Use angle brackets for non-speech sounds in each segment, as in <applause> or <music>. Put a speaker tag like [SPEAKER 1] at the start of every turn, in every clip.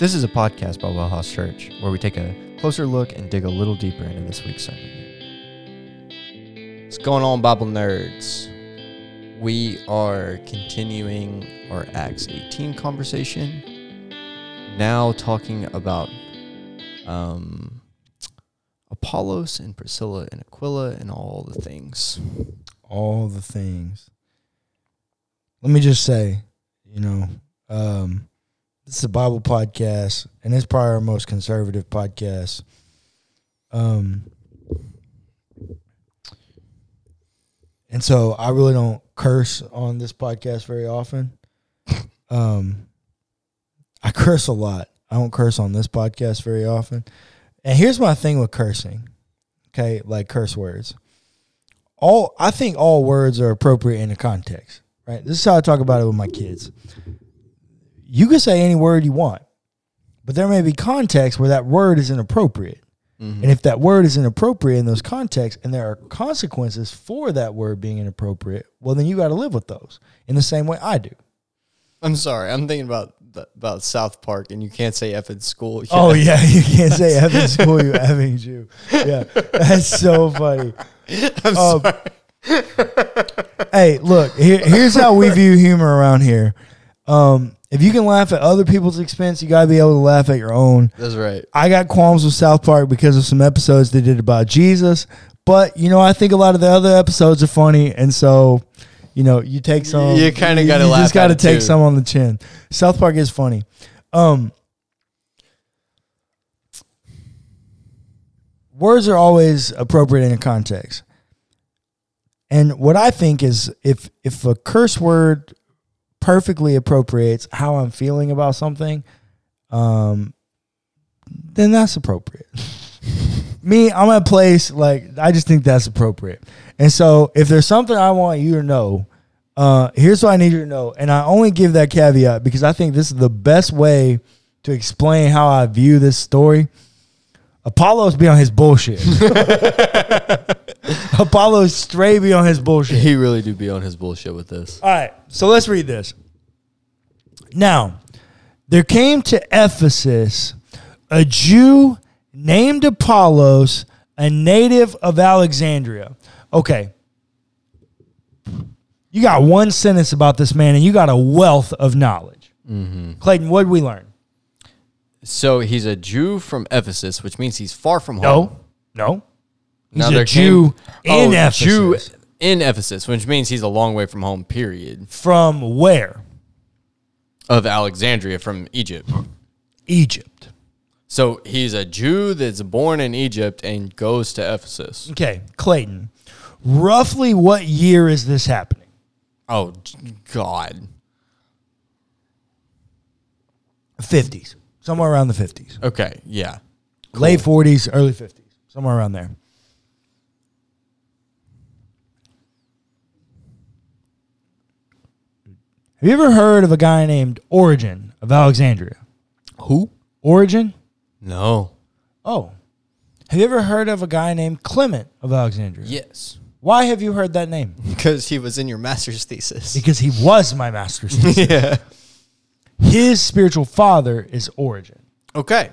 [SPEAKER 1] This is a podcast by Wellhouse Church where we take a closer look and dig a little deeper into this week's sermon.
[SPEAKER 2] What's going on, Bible nerds? We are continuing our Acts 18 conversation. Now talking about um, Apollos and Priscilla and Aquila and all the things.
[SPEAKER 3] all the things. Let me just say, you know, um, this is a Bible podcast, and it's probably our most conservative podcast. Um, and so I really don't curse on this podcast very often. Um, I curse a lot. I don't curse on this podcast very often. And here's my thing with cursing. Okay, like curse words all I think all words are appropriate in a context, right? This is how I talk about it with my kids. You can say any word you want, but there may be contexts where that word is inappropriate. Mm-hmm. And if that word is inappropriate in those contexts and there are consequences for that word being inappropriate, well then you got to live with those in the same way I do.
[SPEAKER 2] I'm sorry, I'm thinking about the, about South Park, and you can't say F in school. <laughs>
[SPEAKER 3] Oh yeah, you can't say effing school, you <laughs> effing Jew. Yeah, that's so funny.
[SPEAKER 2] I'm
[SPEAKER 3] Um,
[SPEAKER 2] sorry. <laughs>
[SPEAKER 3] hey, look, here, here's how we view humor around here. Um, if you can laugh at other people's expense, you gotta be able to laugh at your own.
[SPEAKER 2] That's right.
[SPEAKER 3] I got qualms with South Park because of some episodes they did about Jesus, but you know, I think a lot of the other episodes are funny, and so you know, you take some.
[SPEAKER 2] You kinda gotta
[SPEAKER 3] You
[SPEAKER 2] laugh
[SPEAKER 3] just gotta take
[SPEAKER 2] too.
[SPEAKER 3] some on the chin. South Park is funny. Um, words are always appropriate in a context. And what I think is if if a curse word perfectly appropriates how I'm feeling about something, um, then that's appropriate. <laughs> Me, I'm at a place like I just think that's appropriate. And so if there's something I want you to know, uh, here's what I need you to know. And I only give that caveat because I think this is the best way to explain how I view this story. Apollos be on his bullshit. <laughs> Apollos straight be on his bullshit.
[SPEAKER 2] He really do be on his bullshit with this.
[SPEAKER 3] All right, so let's read this. Now, there came to Ephesus a Jew named Apollos, a native of Alexandria. Okay. You got one sentence about this man, and you got a wealth of knowledge. Mm-hmm. Clayton, what did we learn?
[SPEAKER 2] So he's a Jew from Ephesus, which means he's far from home.
[SPEAKER 3] No, no. He's
[SPEAKER 2] Now
[SPEAKER 3] a Jew
[SPEAKER 2] came-
[SPEAKER 3] in
[SPEAKER 2] oh,
[SPEAKER 3] Ephesus.
[SPEAKER 2] Jew in Ephesus, which means he's a long way from home. Period.
[SPEAKER 3] From where?
[SPEAKER 2] Of Alexandria, from Egypt.
[SPEAKER 3] Egypt.
[SPEAKER 2] So he's a Jew that's born in Egypt and goes to Ephesus.
[SPEAKER 3] Okay, Clayton. Roughly what year is this happening?
[SPEAKER 2] Oh God.
[SPEAKER 3] 50s. Somewhere around the 50s.
[SPEAKER 2] Okay. Yeah.
[SPEAKER 3] Late 40s, early 50s. Somewhere around there. Have you ever heard of a guy named Origen of Alexandria?
[SPEAKER 2] Who?
[SPEAKER 3] Origen?
[SPEAKER 2] No.
[SPEAKER 3] Oh. Have you ever heard of a guy named Clement of Alexandria?
[SPEAKER 2] Yes.
[SPEAKER 3] Why have you heard that name? <laughs>
[SPEAKER 2] Because he was in your master's thesis.
[SPEAKER 3] Because he was my master's thesis. <laughs>
[SPEAKER 2] yeah.
[SPEAKER 3] His spiritual father is Origen.
[SPEAKER 2] Okay.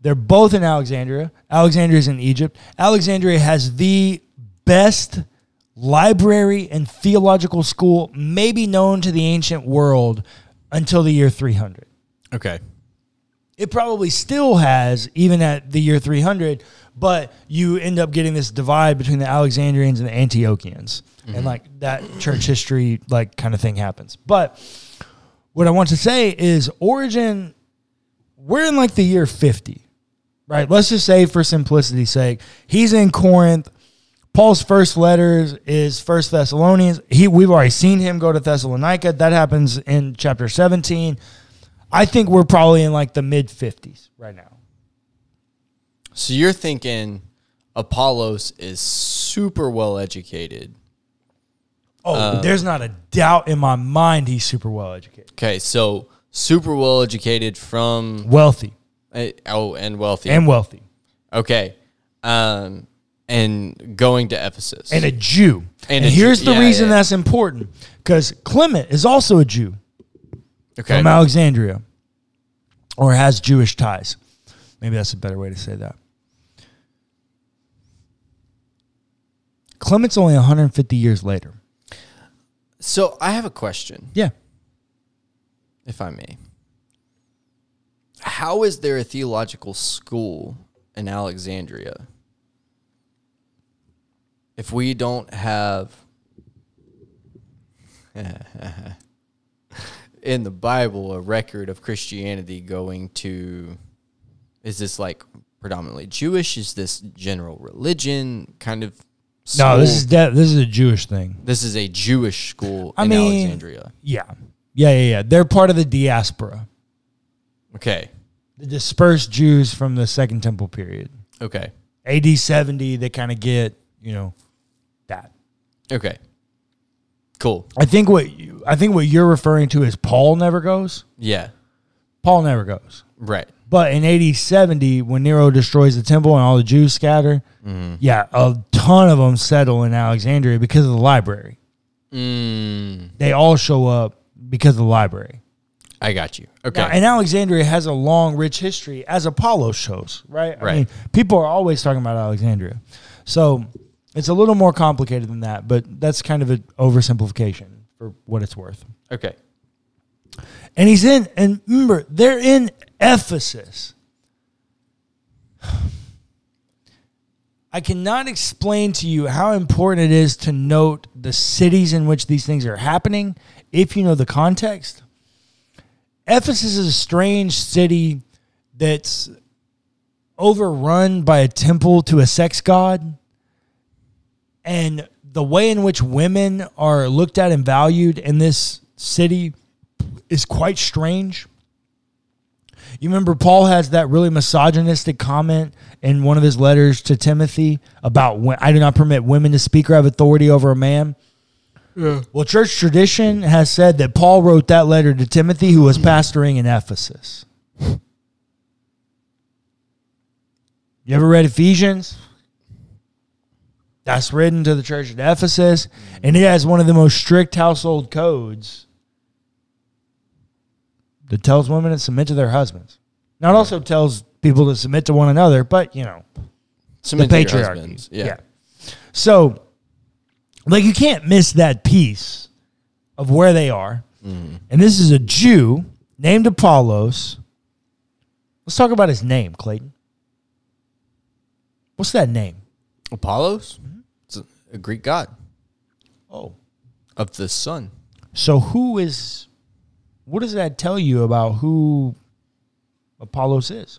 [SPEAKER 3] They're both in Alexandria. Alexandria is in Egypt. Alexandria has the best library and theological school, maybe known to the ancient world until the year 300.
[SPEAKER 2] Okay.
[SPEAKER 3] It probably still has, even at the year 300, but you end up getting this divide between the Alexandrians and the Antiochians. And mm-hmm. like that church history, like kind of thing happens. But what I want to say is Origen, we're in like the year 50, right? Let's just say for simplicity's sake, he's in Corinth. Paul's first letters is First Thessalonians. He we've already seen him go to Thessalonica. That happens in chapter 17. I think we're probably in like the mid 50s right now.
[SPEAKER 2] So you're thinking Apollos is super well educated.
[SPEAKER 3] Oh, there's not a doubt in my mind he's super well educated.
[SPEAKER 2] Okay, so super well educated from
[SPEAKER 3] Wealthy
[SPEAKER 2] uh, oh and wealthy.
[SPEAKER 3] and wealthy.
[SPEAKER 2] okay. um, and going to Ephesus.
[SPEAKER 3] and a Jew.
[SPEAKER 2] And
[SPEAKER 3] And,
[SPEAKER 2] a Jew-
[SPEAKER 3] here's the
[SPEAKER 2] yeah,
[SPEAKER 3] reason
[SPEAKER 2] yeah.
[SPEAKER 3] that's important because Clement is also a Jew
[SPEAKER 2] okay.
[SPEAKER 3] from Alexandria or has Jewish ties. Maybe that's a better way to say that. Clement's only 150 years later.
[SPEAKER 2] So I have a question,
[SPEAKER 3] Yeah.
[SPEAKER 2] if I may. How is there a theological school in Alexandria if we don't have <laughs> <laughs> in the Bible a record of Christianity going to is this like predominantly Jewish? Is this general religion kind of
[SPEAKER 3] No, this is de- this is a Jewish thing.
[SPEAKER 2] This is a Jewish school
[SPEAKER 3] I
[SPEAKER 2] in
[SPEAKER 3] mean-
[SPEAKER 2] Alexandria.
[SPEAKER 3] Yeah. Yeah, yeah, yeah. They're part of the diaspora.
[SPEAKER 2] Okay.
[SPEAKER 3] The dispersed Jews from the Second Temple period.
[SPEAKER 2] Okay.
[SPEAKER 3] AD 70, they kind of get, you know, that.
[SPEAKER 2] Okay. Cool.
[SPEAKER 3] I think what you, I think what you're referring to is Paul never goes.
[SPEAKER 2] Yeah.
[SPEAKER 3] Paul never goes.
[SPEAKER 2] Right.
[SPEAKER 3] But in AD 70, when Nero destroys the temple and all the Jews scatter,
[SPEAKER 2] Mm-hmm.
[SPEAKER 3] yeah, a ton of them settle in Alexandria because of the library.
[SPEAKER 2] Mm,
[SPEAKER 3] They all show up because of the library.
[SPEAKER 2] I got you. Okay.
[SPEAKER 3] Now, and Alexandria has a long, rich history, as Apollo shows, right? I
[SPEAKER 2] Right.
[SPEAKER 3] mean, people are always talking about Alexandria. So it's a little more complicated than that, but that's kind of an oversimplification for what it's worth.
[SPEAKER 2] okay.
[SPEAKER 3] And he's in, and remember, they're in Ephesus. <sighs> I cannot explain to you how important it is to note the cities in which these things are happening if you know the context. Ephesus is a strange city that's overrun by a temple to a sex god. And the way in which women are looked at and valued in this city is quite strange. You remember Paul has that really misogynistic comment in one of his letters to Timothy about when I do not permit women to speak or have authority over a man. Well, church tradition has said that Paul wrote that letter to Timothy, who was pastoring in Ephesus. You ever read Ephesians? That's written to the church at Ephesus, and it has one of the most strict household codes that tells women to submit to their husbands. Now, it also tells people to submit to one another, but you know,
[SPEAKER 2] Submit
[SPEAKER 3] the patriarchy.
[SPEAKER 2] husbands. Yeah.
[SPEAKER 3] So, like, you can't miss that piece of where they are.
[SPEAKER 2] Mm-hmm.
[SPEAKER 3] And this is a Jew named Apollos. Let's talk about his name, Clayton. What's that name?
[SPEAKER 2] Apollos? It's a, a Greek god
[SPEAKER 3] Oh.
[SPEAKER 2] of the sun.
[SPEAKER 3] So, who is, what does that tell you about who Apollos is?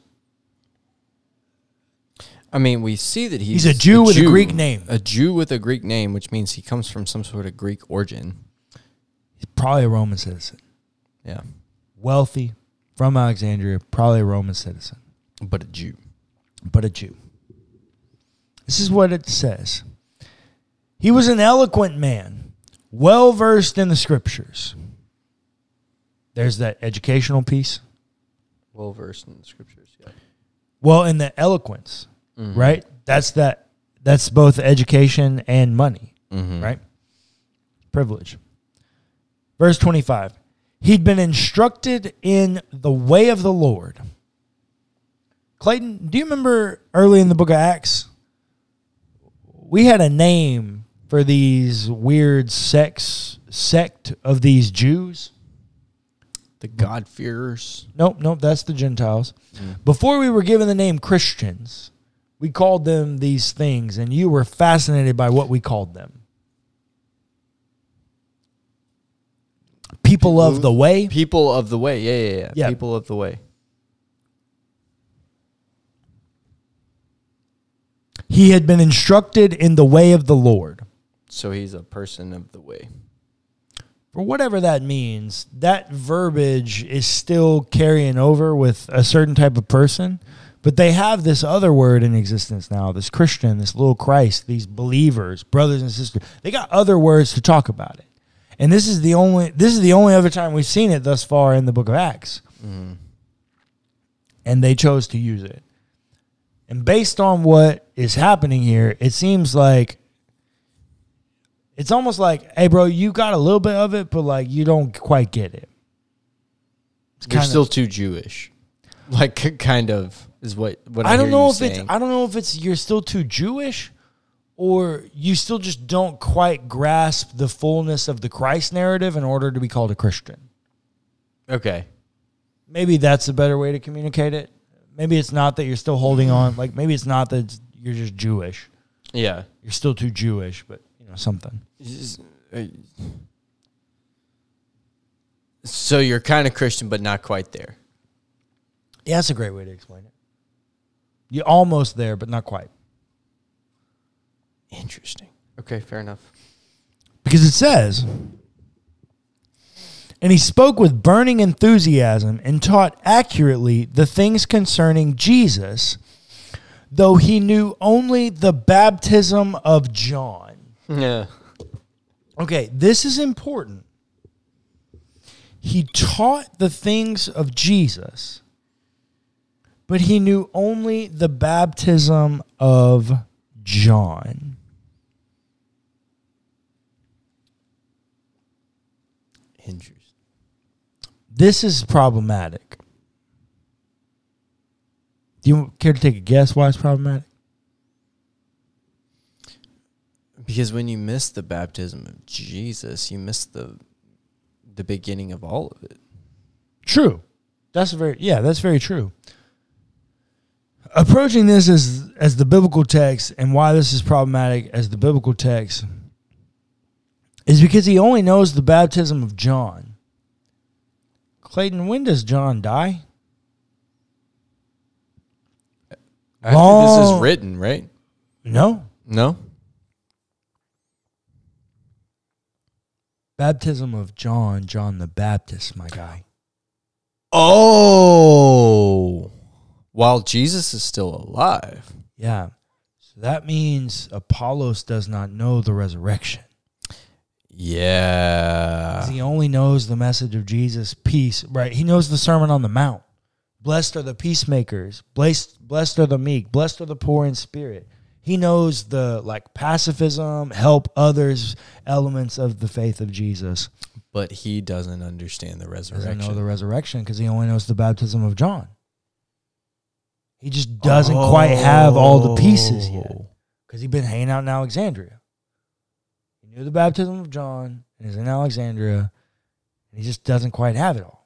[SPEAKER 2] I mean, we see that he's,
[SPEAKER 3] He's a Jew with a Greek name.
[SPEAKER 2] A Jew with a Greek name, which means he comes from some sort of Greek origin.
[SPEAKER 3] He's probably a Roman citizen.
[SPEAKER 2] Yeah.
[SPEAKER 3] Wealthy, from Alexandria, probably a Roman citizen.
[SPEAKER 2] But a Jew.
[SPEAKER 3] but a Jew. This is what it says. He was an eloquent man, well versed in the scriptures. There's that educational piece.
[SPEAKER 2] Well versed in the scriptures. Yeah.
[SPEAKER 3] Well, in the eloquence, right? That's that that's both education and money,
[SPEAKER 2] Mm-hmm.
[SPEAKER 3] right? Privilege. Verse 25. He'd been instructed in the way of the Lord. Clayton, do you remember early in the book of Acts? We had a name for these weird sex sect of these Jews.
[SPEAKER 2] The God-fearers.
[SPEAKER 3] Nope, nope, that's the Gentiles. Hmm. Before we were given the name Christians, we called them these things, and you were fascinated by what we called them. People of the way.
[SPEAKER 2] People of the way. Yeah, yeah, yeah.
[SPEAKER 3] Yeah.
[SPEAKER 2] People of the way.
[SPEAKER 3] He had been instructed in the way of the Lord.
[SPEAKER 2] So he's a person of the way.
[SPEAKER 3] For whatever that means, that verbiage is still carrying over with a certain type of person. But they have this other word in existence now, this Christian, this little Christ, these believers, brothers and sisters. They got other words to talk about it. And this is the only this is the only other time we've seen it thus far in the book of Acts. Mm-hmm. And they chose to use it. And based on what is happening here, it seems like it's almost like, hey, bro, you got a little bit of it, but like you don't quite get it. It's
[SPEAKER 2] You're
[SPEAKER 3] kinda-
[SPEAKER 2] still too Jewish. <laughs> Like kind of is what what I,
[SPEAKER 3] I don't know if it's. I don't know if it's you're still too Jewish or you still just don't quite grasp the fullness of the Christ narrative in order to be called a Christian.
[SPEAKER 2] okay.
[SPEAKER 3] Maybe that's a better way to communicate it. Maybe it's not that you're still holding on. Like maybe it's not that you're just Jewish.
[SPEAKER 2] Yeah.
[SPEAKER 3] You're still too Jewish, but know something.
[SPEAKER 2] Uh, so you're kind of Christian, but not quite there.
[SPEAKER 3] Yeah, that's a great way to explain it. You're almost there, but not quite.
[SPEAKER 2] Interesting. Okay, fair enough.
[SPEAKER 3] Because it says, and he spoke with burning enthusiasm and taught accurately the things concerning Jesus, though he knew only the baptism of John.
[SPEAKER 2] Yeah.
[SPEAKER 3] Okay, this is important. He taught the things of Jesus, but he knew only the baptism of John.
[SPEAKER 2] Interesting.
[SPEAKER 3] This is problematic. Do you care to take a guess why it's problematic?
[SPEAKER 2] Because when you miss the baptism of Jesus, you miss the the beginning of all of it.
[SPEAKER 3] True. That's very yeah, that's very true. Approaching this as as the biblical text and why this is problematic as the biblical text is because he only knows the baptism of John. Clayton, when does John die?
[SPEAKER 2] After this is written, right?
[SPEAKER 3] No.
[SPEAKER 2] No.
[SPEAKER 3] Baptism of John, John the Baptist, my guy.
[SPEAKER 2] Oh. While Jesus is still alive.
[SPEAKER 3] Yeah. So that means Apollos does not know the resurrection.
[SPEAKER 2] Yeah.
[SPEAKER 3] he only knows the message of Jesus, peace, right? He knows the Sermon on the Mount. Blessed are the peacemakers. Blessed, blessed are the meek. Blessed are the poor in spirit. He knows the like pacifism, help others elements of the faith of Jesus.
[SPEAKER 2] But he doesn't understand the resurrection.
[SPEAKER 3] He doesn't know the resurrection because he only knows the baptism of John. He just doesn't quite have all the pieces yet
[SPEAKER 2] Oh.
[SPEAKER 3] because he's been hanging out in Alexandria. He knew the baptism of John and is in Alexandria, and he just doesn't quite have it all.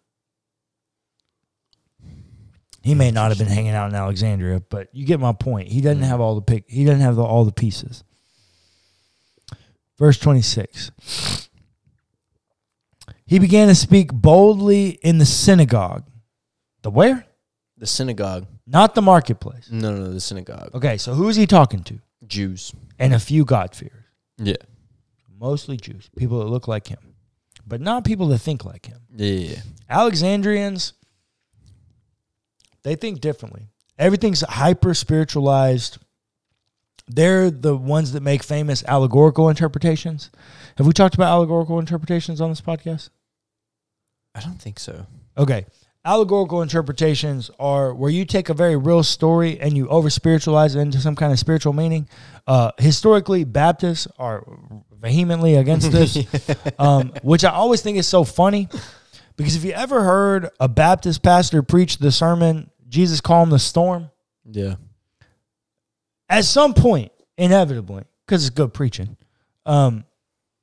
[SPEAKER 3] He may not have been hanging out in Alexandria, but you get my point. He doesn't mm. have all the pic. He doesn't have the, all the pieces. Verse twenty six. He began to speak boldly in the synagogue. The where?
[SPEAKER 2] The synagogue.
[SPEAKER 3] Not the marketplace.
[SPEAKER 2] No, no, the synagogue.
[SPEAKER 3] Okay, so who is he talking to?
[SPEAKER 2] Jews.
[SPEAKER 3] And a few God-fearers.
[SPEAKER 2] Yeah.
[SPEAKER 3] mostly Jews, people that look like him, but not people that think like him.
[SPEAKER 2] Yeah.
[SPEAKER 3] Alexandrians, they think differently. Everything's hyper spiritualized. They're the ones that make famous allegorical interpretations. Have we talked about allegorical interpretations on this podcast?
[SPEAKER 2] I don't think so.
[SPEAKER 3] Okay. Allegorical interpretations are where you take a very real story and you over spiritualize it into some kind of spiritual meaning. Uh, historically, Baptists are vehemently against this, <laughs> um, which I always think is so funny because if you ever heard a Baptist pastor preach the sermon, Jesus calmed the storm,
[SPEAKER 2] Yeah.
[SPEAKER 3] at some point, inevitably, because it's good preaching, um,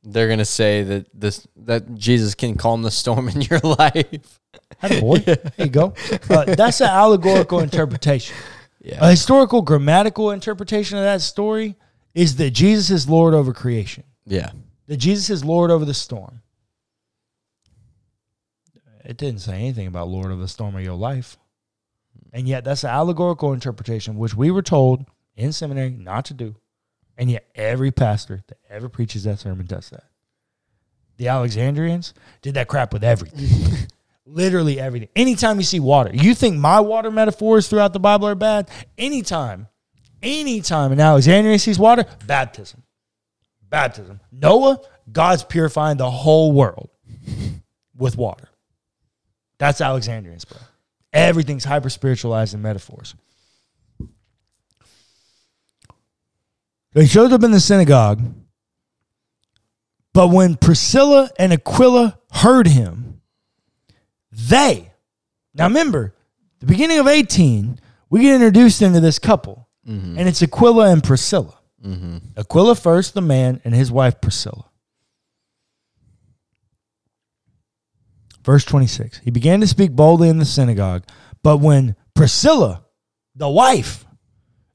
[SPEAKER 2] They're gonna say that this that Jesus can calm the storm <laughs> in your life.
[SPEAKER 3] Atta boy. There you go. Uh, that's an allegorical interpretation.
[SPEAKER 2] Yeah.
[SPEAKER 3] A historical grammatical interpretation of that story is that Jesus is Lord over creation,
[SPEAKER 2] yeah.
[SPEAKER 3] that Jesus is Lord over the storm. It didn't say anything about Lord of the storm of your life. And yet, that's an allegorical interpretation, which we were told in seminary not to do. And yet, every pastor that ever preaches that sermon does that. The Alexandrians did that crap with everything. <laughs> Literally everything. Anytime you see water, you think my water metaphors throughout the Bible are bad? Anytime, anytime an Alexandrian sees water, baptism. Baptism. Noah, God's purifying the whole world with water. That's Alexandrians, bro. Everything's hyper spiritualized in metaphors. So he shows up in the synagogue. But when Priscilla and Aquila heard him, they, now remember, the beginning of 18, we get introduced into this couple,
[SPEAKER 2] Mm-hmm.
[SPEAKER 3] and it's Aquila and Priscilla.
[SPEAKER 2] Mm-hmm.
[SPEAKER 3] Aquila first, the man, and his wife Priscilla. Verse 26 He began to speak boldly in the synagogue, but when Priscilla, the wife,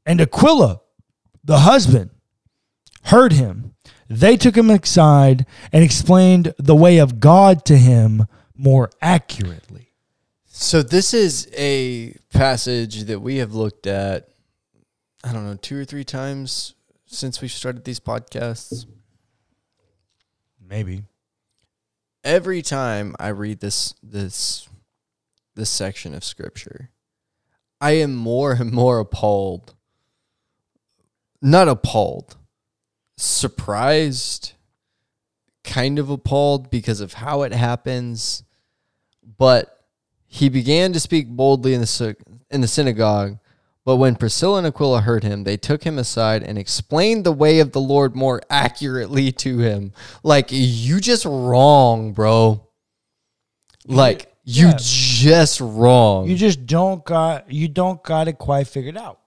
[SPEAKER 3] and Aquila, the husband, heard him, they took him aside and explained the way of God to him more accurately.
[SPEAKER 2] So this is a passage that we have looked at, I don't know, two or three times since we started these podcasts.
[SPEAKER 3] Maybe.
[SPEAKER 2] Every time I read this this this section of scripture, I am more and more appalled. Not appalled, surprised, kind of appalled because of how it happens. But he began to speak boldly in the in the synagogue. But when Priscilla and Aquila heard him, they took him aside and explained the way of the Lord more accurately to him. Like you just wrong, bro. Like you
[SPEAKER 3] Yeah.
[SPEAKER 2] just wrong.
[SPEAKER 3] You just don't got you don't got it quite figured out.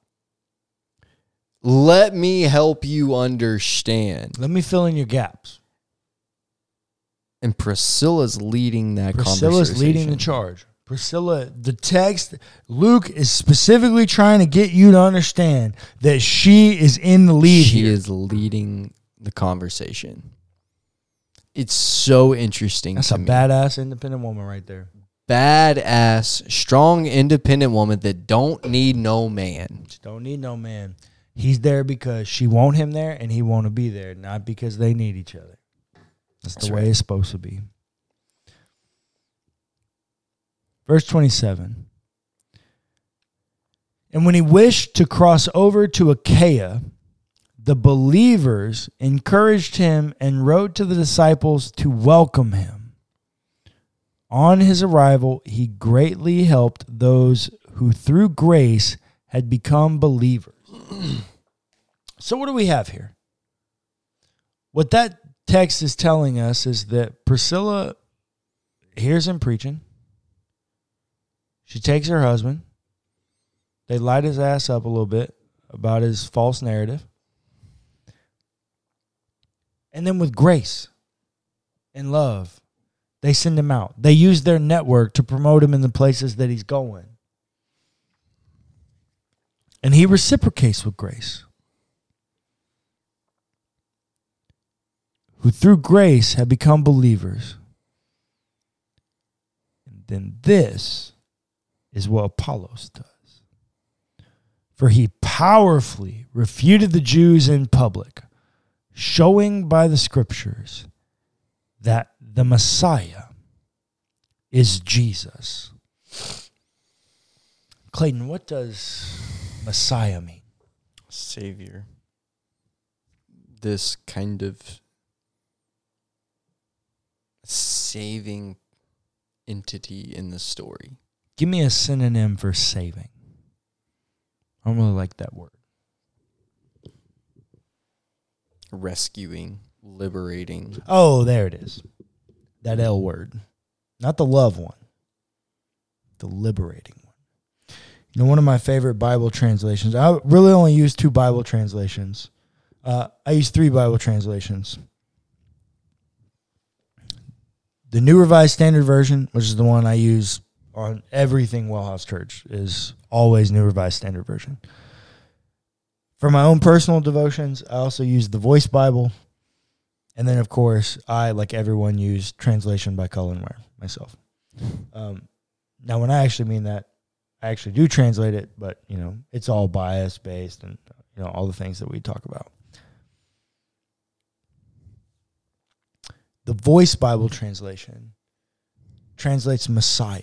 [SPEAKER 2] Let me help you understand.
[SPEAKER 3] Let me fill in your gaps.
[SPEAKER 2] And Priscilla's leading that conversation.
[SPEAKER 3] Priscilla's leading the charge. Priscilla, the text, Luke is specifically trying to get you to understand that she is in the lead
[SPEAKER 2] She
[SPEAKER 3] here.
[SPEAKER 2] is leading the conversation. It's so interesting.
[SPEAKER 3] That's a
[SPEAKER 2] me.
[SPEAKER 3] badass independent woman right there.
[SPEAKER 2] badass, strong, independent woman that don't need no man.
[SPEAKER 3] Don't need no man. He's there because she want him there and he want to be there, not because they need each other. That's,
[SPEAKER 2] That's
[SPEAKER 3] the way it's supposed to be. Verse 27. And when he wished to cross over to Achaia, the believers encouraged him and wrote to the disciples to welcome him. On his arrival, he greatly helped those who through grace had become believers. <clears throat> so, what do we have here? What that text is telling us is that Priscilla hears him preaching. She takes her husband. They light his ass up a little bit about his false narrative. And then with grace and love, they send him out. They use their network to promote him in the places that he's going. And he reciprocates with grace. Who through grace have become believers. And then this is what Apollos does. For he powerfully refuted the Jews in public, showing by the scriptures that the Messiah is Jesus. Clayton, what does Messiah mean?
[SPEAKER 2] Savior. This kind of saving entity in the story.
[SPEAKER 3] Give me a synonym for saving. I don't really like that word.
[SPEAKER 2] Rescuing, liberating.
[SPEAKER 3] Oh, there it is. That L word. Not the love one, the liberating one. You know, one of my favorite Bible translations, I really only use two Bible translations. Uh, I use three Bible translations. The New Revised Standard Version, which is the one I use on everything Wellhouse Church, is always New Revised Standard Version. For my own personal devotions, I also use the Voice Bible. And then, of course, I, like everyone, use translation by Cullen Ware myself. Um, now, when I actually mean that, I actually do translate it, but you know, it's all bias based and you know all the things that we talk about. The Voice Bible translation translates Messiah,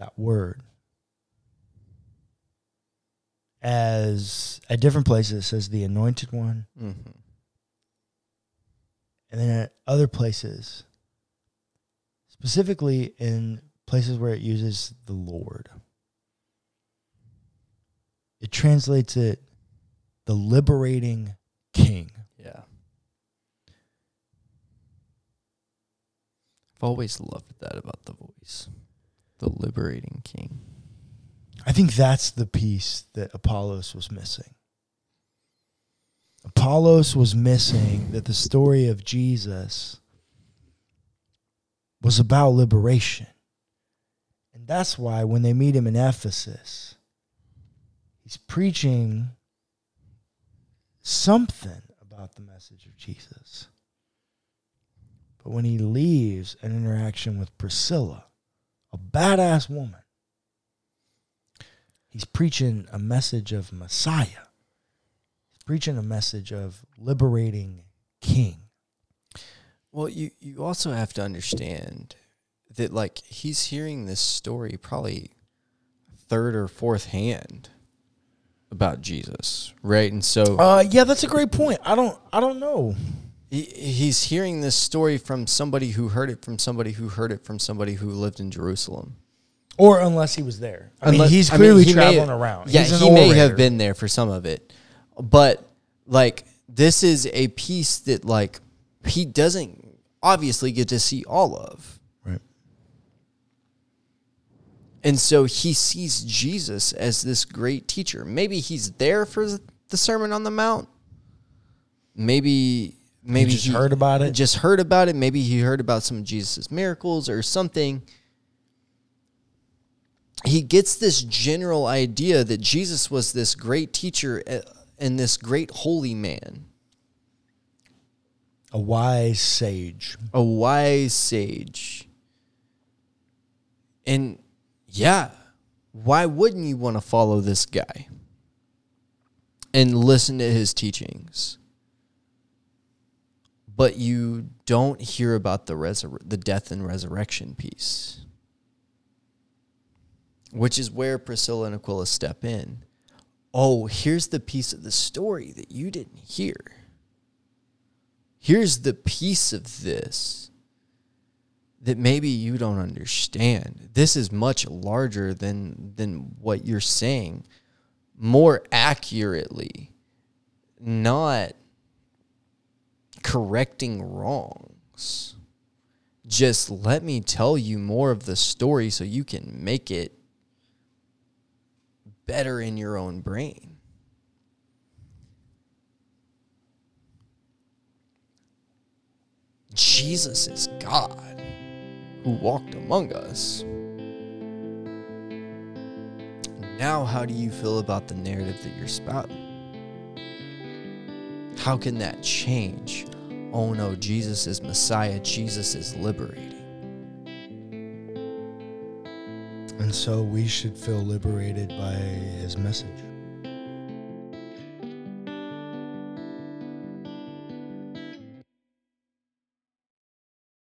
[SPEAKER 3] that word, as at different places it says the anointed one,
[SPEAKER 2] Mm-hmm.
[SPEAKER 3] and then at other places, specifically in places where it uses the Lord, it translates it the liberating king.
[SPEAKER 2] Yeah. I've always loved that about the voice. The liberating king.
[SPEAKER 3] I think that's the piece that Apollos was missing. Apollos was missing that the story of Jesus was about liberation. And that's why when they meet him in Ephesus, he's preaching something about the message of Jesus. But when he leaves an interaction with Priscilla, a badass woman, he's preaching a message of Messiah. He's preaching a message of liberating king.
[SPEAKER 2] Well, you you also have to understand that like he's hearing this story probably third or fourth hand about Jesus, right? And so
[SPEAKER 3] Uh yeah, that's a great point. I don't I don't know.
[SPEAKER 2] He, he's hearing this story from somebody who heard it from somebody who heard it from somebody who lived in Jerusalem.
[SPEAKER 3] Or unless he was there. I
[SPEAKER 2] Unless-
[SPEAKER 3] mean, he's
[SPEAKER 2] I mean,
[SPEAKER 3] clearly
[SPEAKER 2] he may-
[SPEAKER 3] traveling around.
[SPEAKER 2] Yeah, he may have been there for some of it, but like this is a piece that like he doesn't obviously get to see all of.
[SPEAKER 3] Right.
[SPEAKER 2] And so he sees Jesus as this great teacher. Maybe he's there for the Sermon on the Mount. Maybe maybe
[SPEAKER 3] just heard about it?
[SPEAKER 2] Just heard about it. Maybe he heard about some of Jesus' miracles or something. He gets this general idea that Jesus was this great teacher uh, and this great holy man,
[SPEAKER 3] A wise sage.
[SPEAKER 2] a wise sage. And yeah, why wouldn't you want to follow this guy and listen to his teachings? But you don't hear about the resur- the death and resurrection piece, which is where Priscilla and Aquila step in. Oh, here's the piece of the story that you didn't hear. Here's the piece of this that maybe you don't understand. This is much larger than than what you're saying. More accurately, not correcting wrongs. Just let me tell you more of the story so you can make it better in your own brain. Jesus is God who walked among us. Now, how do you feel about the narrative that you're spouting? How can that change? Oh no, Jesus is Messiah, Jesus is liberating.
[SPEAKER 3] And so we should feel liberated by his message.